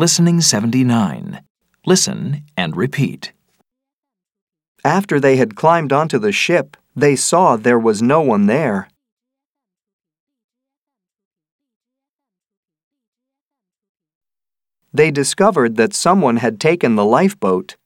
Listening 79. Listen and repeat. After they had climbed onto the ship, they saw there was no one there. They discovered that someone had taken the lifeboat